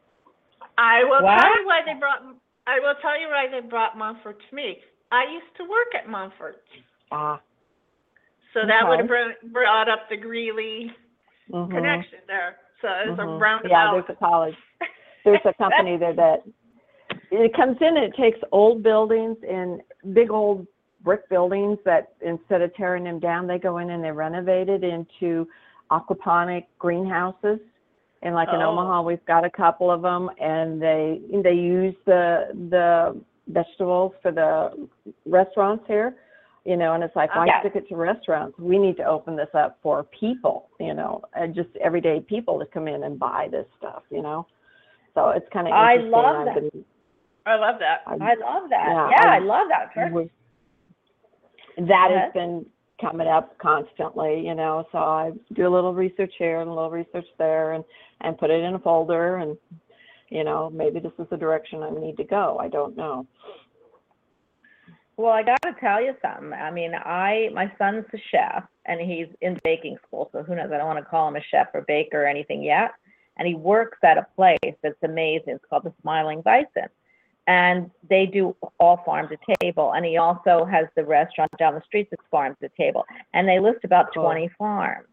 I will tell you why they brought. I will tell you why they brought Mumford to me. I used to work at Mumford, Ah, so that would have brought, brought up the Greeley mhm, connection there. So it's a mhm. roundabout. Yeah, there's a college. [laughs] There's a company there that it comes in and it takes old buildings and big old brick buildings that instead of tearing them down, they go in and they renovate it into aquaponic greenhouses. And like in Oh. Omaha, we've got a couple of them, and they they use the the vegetables for the restaurants here, you know. And it's like, why Okay. stick it to restaurants? We need to open this up for people, you know, and just everyday people to come in and buy this stuff, you know. So it's kind of I love that. been- I love that. I- I love that. Yeah, Yeah, I- I, love that. We- that has been coming up constantly, you know. So I do a little research here and a little research there, and and put it in a folder, and you know, maybe this is the direction I need to go. I don't know. Well, I got to tell you something. I mean, I my son's a chef, and he's in baking school. So who knows? I don't want to call him a chef or baker or anything yet. And he works at a place that's amazing. It's called the Smiling Bison, and they do all farm to table. And he also has the restaurant down the street that's farm to table, and they list about Cool. 20 farms.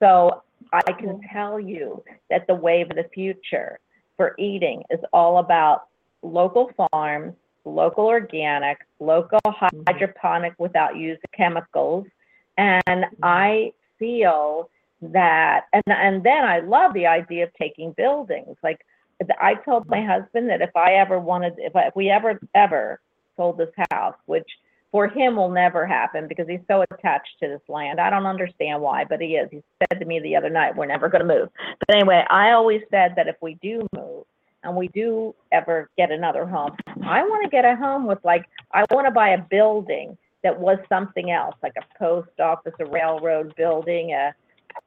So I can tell you that the wave of the future for eating is all about local farms, local organic, local mm-hmm. hydroponic without using chemicals. And mm-hmm. I feel that, and, and then I love the idea of taking buildings. Like I told my husband that if I ever wanted, if, I, if we ever, ever sold this house, which for him will never happen because he's so attached to this land. I don't understand why, but he is. He said to me the other night, we're never going to move. But anyway, I always said that if we do move and we do ever get another home, I want to get a home with like, I want to buy a building that was something else, like a post office, a railroad building, a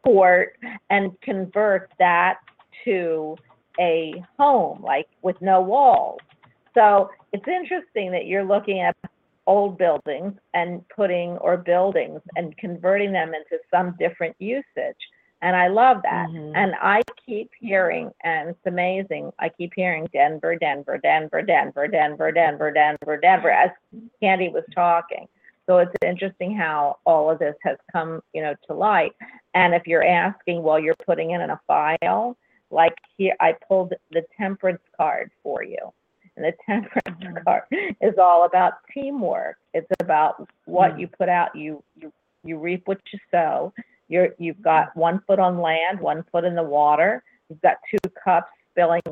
port, and convert that to a home, like with no walls. So it's interesting that you're looking at old buildings and putting, or buildings and converting them into some different usage. And I love that. Mhm. And I keep hearing, and it's amazing, I keep hearing Denver, Denver, Denver, Denver, Denver, Denver, Denver, Denver, as Candie was talking. So it's interesting how all of this has come, you know, to light. And if you're asking, well, you're putting it in a file, like here, I pulled the temperance card for you. And the [laughs] temperance card is all about teamwork. It's about what you put out. You you you reap what you sow. You're you've got one foot on land, one foot in the water. You've got two cups spilling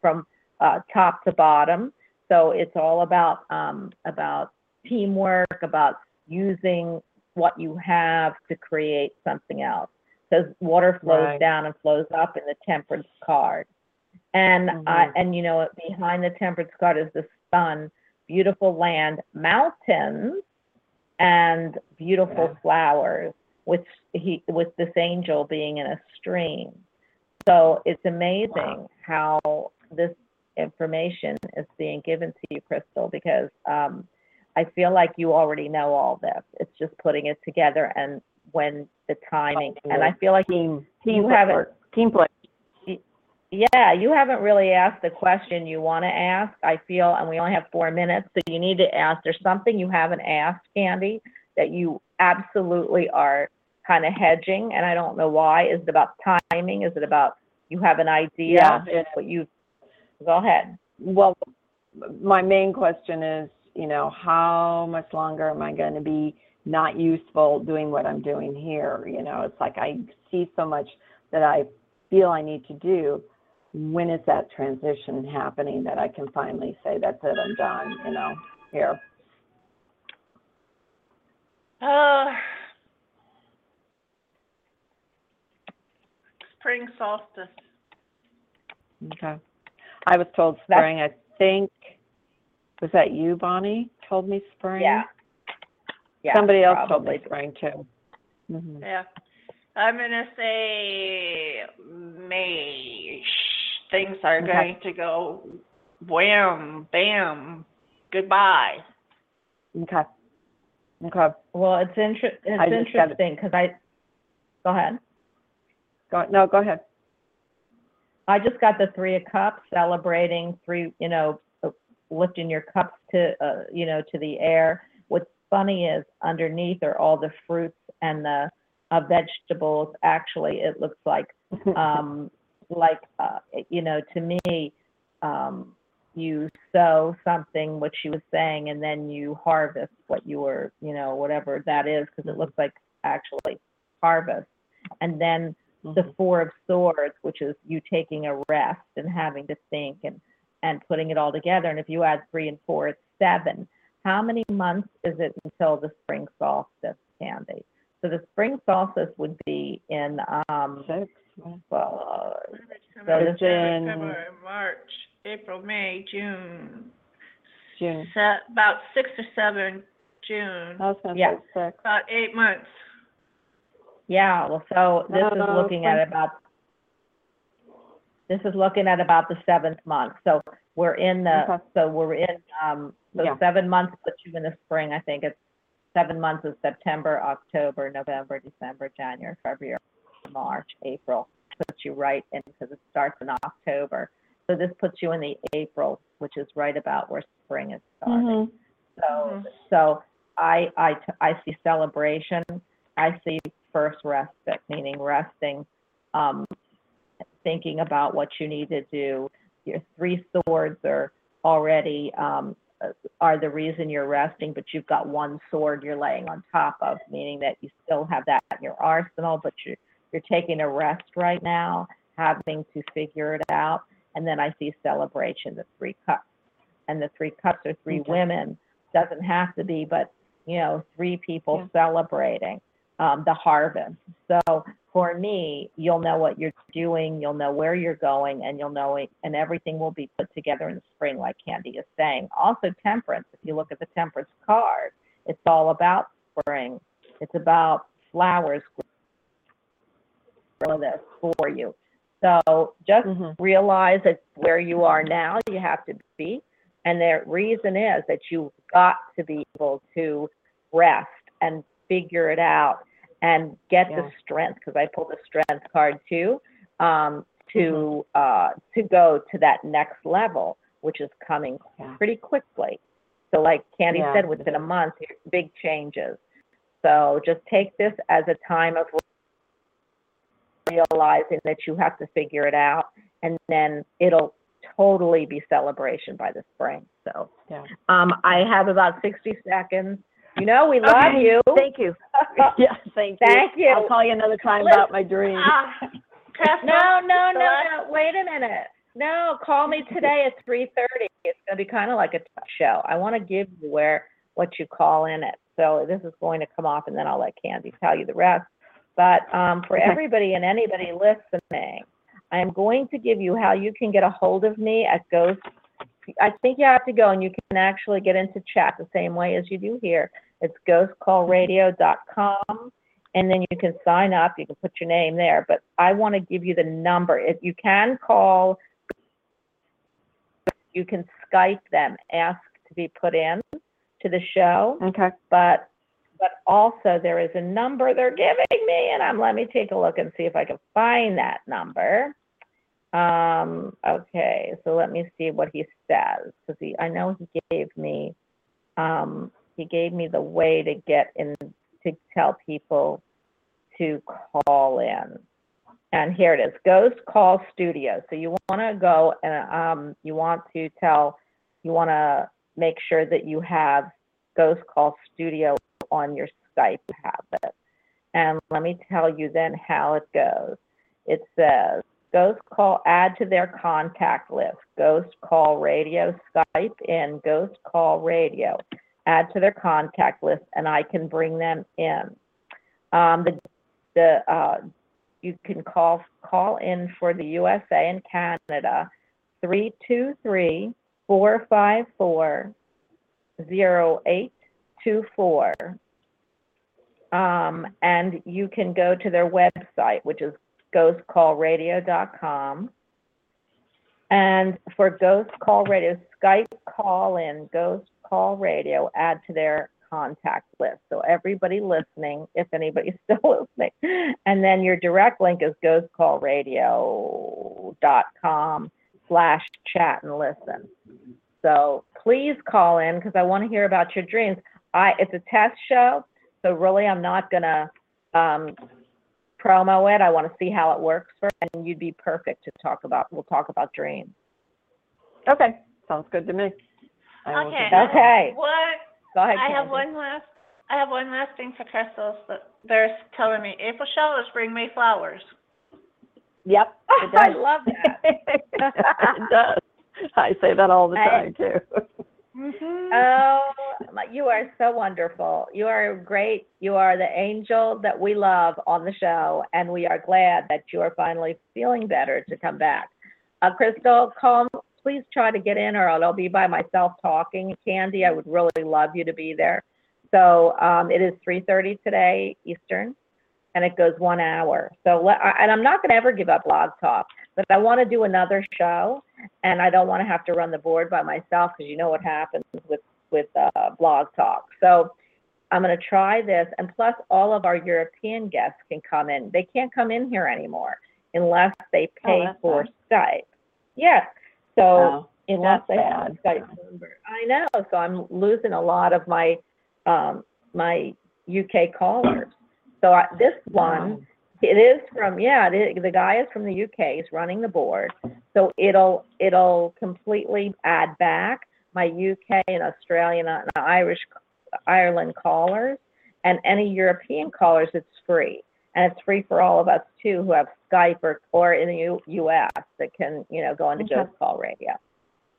from uh, top to bottom. So it's all about um, about teamwork, about using what you have to create something else. Because water flows Right. down and flows up in the temperance card. And I Mhm. and you know behind the temperance card is the sun, beautiful land, mountains, and beautiful Yeah. flowers. With he with this angel being in a stream. So it's amazing how this information is being given to you, Crystal, because um, I feel like you already know all this. It's just putting it together and when the timing, and I feel like Team, team You haven't- team play. Yeah, you haven't really asked the question you want to ask, I feel, and we only have four minutes, so you need to ask. There's something you haven't asked, Candie, that you absolutely are kind of hedging, and I don't know why. Is it about timing? Is it about you have an idea? Yeah, it- But you, go ahead. Well, my main question is, you know, how much longer am I going to be not useful doing what I'm doing here? You know, it's like I see so much that I feel I need to do. When is that transition happening that I can finally say, that's it, I'm done, you know, here? Uh, spring solstice. Okay. I was told That's- spring, I think, was that you, Bonnie, told me spring? Yeah. Yeah, Somebody else told probably. me spring too. Mhm. Yeah. I'm gonna say May. Things are Okay. going to go wham, bam, goodbye. Okay. Okay. Well, it's inter, it's just got it. interesting, because I, go ahead. Go, no, go ahead. I just got the three of cups celebrating three, you know, lifting your cups to, uh, you know, to the air. What's funny is underneath are all the fruits and the uh, vegetables. Actually, it looks like, [laughs] um, like, uh, you know, to me, um, you sow something, what she was saying, and then you harvest what you were, you know, whatever that is, because it looks like actually harvest. And then the Mhm. four of swords which is you taking a rest and having to think and and putting it all together and if you add three and four it's seven how many months is it until the spring solstice Candie so the spring solstice would be in um Six. uh, December, this in- February, March, April, May, June. June. Se- about six or seven, June. I was gonna Yeah. say six. About eight months. yeah well so this is No, looking at about this is looking at about the seventh month so we're in the Okay. so we're in um so Yeah. seven months puts you in the spring i think it's seven months is september october november december january february march april puts you right in because it starts in october so this puts you in the april which is right about where spring is starting Mhm. so, Mhm. so I, I, t- I see celebration. I see first respite, meaning resting, um, thinking about what you need to do. Your three swords are already, um, are the reason you're resting, but you've got one sword you're laying on top of, meaning that you still have that in your arsenal, but you're, you're taking a rest right now, having to figure it out. And then I see celebration, the three cups. And the three cups are three Okay. women doesn't have to be, but you know, three people Yeah. celebrating um, the harvest. So for me, you'll know what you're doing, you'll know where you're going, and you'll know it, and everything will be put together in the spring, like Candie is saying. Also, temperance. If you look at the temperance card, it's all about spring. It's about flowers. All of this for you. So just Mhm. realize that where you are now, you have to be. And the reason is that you've got to be able to rest and figure it out and get the strength, because I pulled the strength card too, um, to uh, to go to that next level, which is coming Yeah. pretty quickly. So like Candie Yeah. said, within a month, big changes. So just take this as a time of realizing that you have to figure it out, and then it'll totally be celebration by the spring. So, Yeah. um, I have about 60 seconds. You know, we love Okay, you. Thank you. [laughs] Yeah, thank you. Thank you. I'll call you another time about my dream. Crystal, [laughs] No, no, no, no. Wait a minute. No, call me today at 3:30. It's going to be kind of like a talk show. I want to give you where what you call in it. So this is going to come off, and then I'll let Candie tell you the rest. But um, for everybody and anybody listening, I am going to give you how you can get a hold of me at Ghost. I think you have to go and you can actually get into chat the same way as you do here. It's ghostcallradio.com and then you can sign up, you can put your name there, but I want to give you the number. If you can call, you can Skype them, ask to be put in to the show, Okay. but, but also there is a number they're giving me, and I'm, let me take a look and see if I can find that number. Um, okay, so let me see what he says, because he, I know he gave me, um, he gave me the way to get in, to tell people to call in. And here it is, Ghost Call Studio. So you want to go and, um, you want to tell, you want to make sure that you have Ghost Call Studio on your Skype habit. And let me tell you then how it goes. It says, Ghost Call, add to their contact list, Ghost Call Radio, Skype in Ghost Call Radio, add to their contact list, and I can bring them in. Um, the, the, uh, you can call, call in for the USA and Canada, 323 454 0824. Um, and you can go to their website, which is ghostcallradio.com. And for Ghost Call Radio, Skype call in Ghost Call Radio, add to their contact list. So everybody listening, if anybody's [laughs] still listening, and then your direct link is ghostcallradio.com slash chat and listen. So please call in because I want to hear about your dreams. I it's a test show, so really I'm not gonna um, promo it. I want to see how it works for, and you'd be perfect to talk about. We'll talk about dreams. Okay. Sounds good to me. I will Okay. do. Okay. What, Go ahead. I have Candie. one last, I have one last thing for crystals that they're telling me, April showers bring me flowers. Yep. [laughs] It I does. love that. [laughs] it does. I say that all the I- time too. Mm-hmm. Oh, my- you are so wonderful. You are great. You are the angel that we love on the show, and we are glad that you are finally feeling better to come back. Uh, Crystal, call, please try to get in, or I'll be by myself talking. Candie, I would really love you to be there. So um, it is 3:30 today Eastern, and it goes one hour. So let, I- and I'm not going to ever give up Blog Talk, but I want to do another show, and I don't want to have to run the board by myself because you know what happens with with uh, Blog Talk. So I'm going to try this, and plus all of our European guests can come in. They can't come in here anymore unless they pay that's for. Skype. Yes. So unless they have. Number. I know, so I'm losing a lot of my, um, my UK callers. So I, this one, it is from, yeah, it, the guy is from the UK, he's running the board. So it'll, it'll completely add back my UK and Australian and Irish, Ireland callers. And any European callers, it's free. And it's free for all of us too who have Skype or, or in the U, US that can, you know, go into Okay. Ghost Call Radio.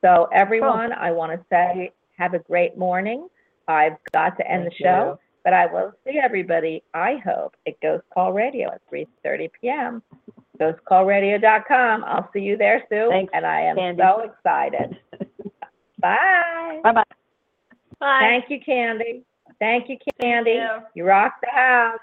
So everyone, I want to say, have a great morning. I've got to end the Thank show, but I will see everybody, I hope, at Ghost Call Radio at 3:30 PM. GhostCallRadio.com. I'll see you there, Sue. Thanks, And I am Candie. so excited. [laughs] Bye. Bye bye. Bye. Thank you, Candie. Thank you, Candie. you. You rock the house.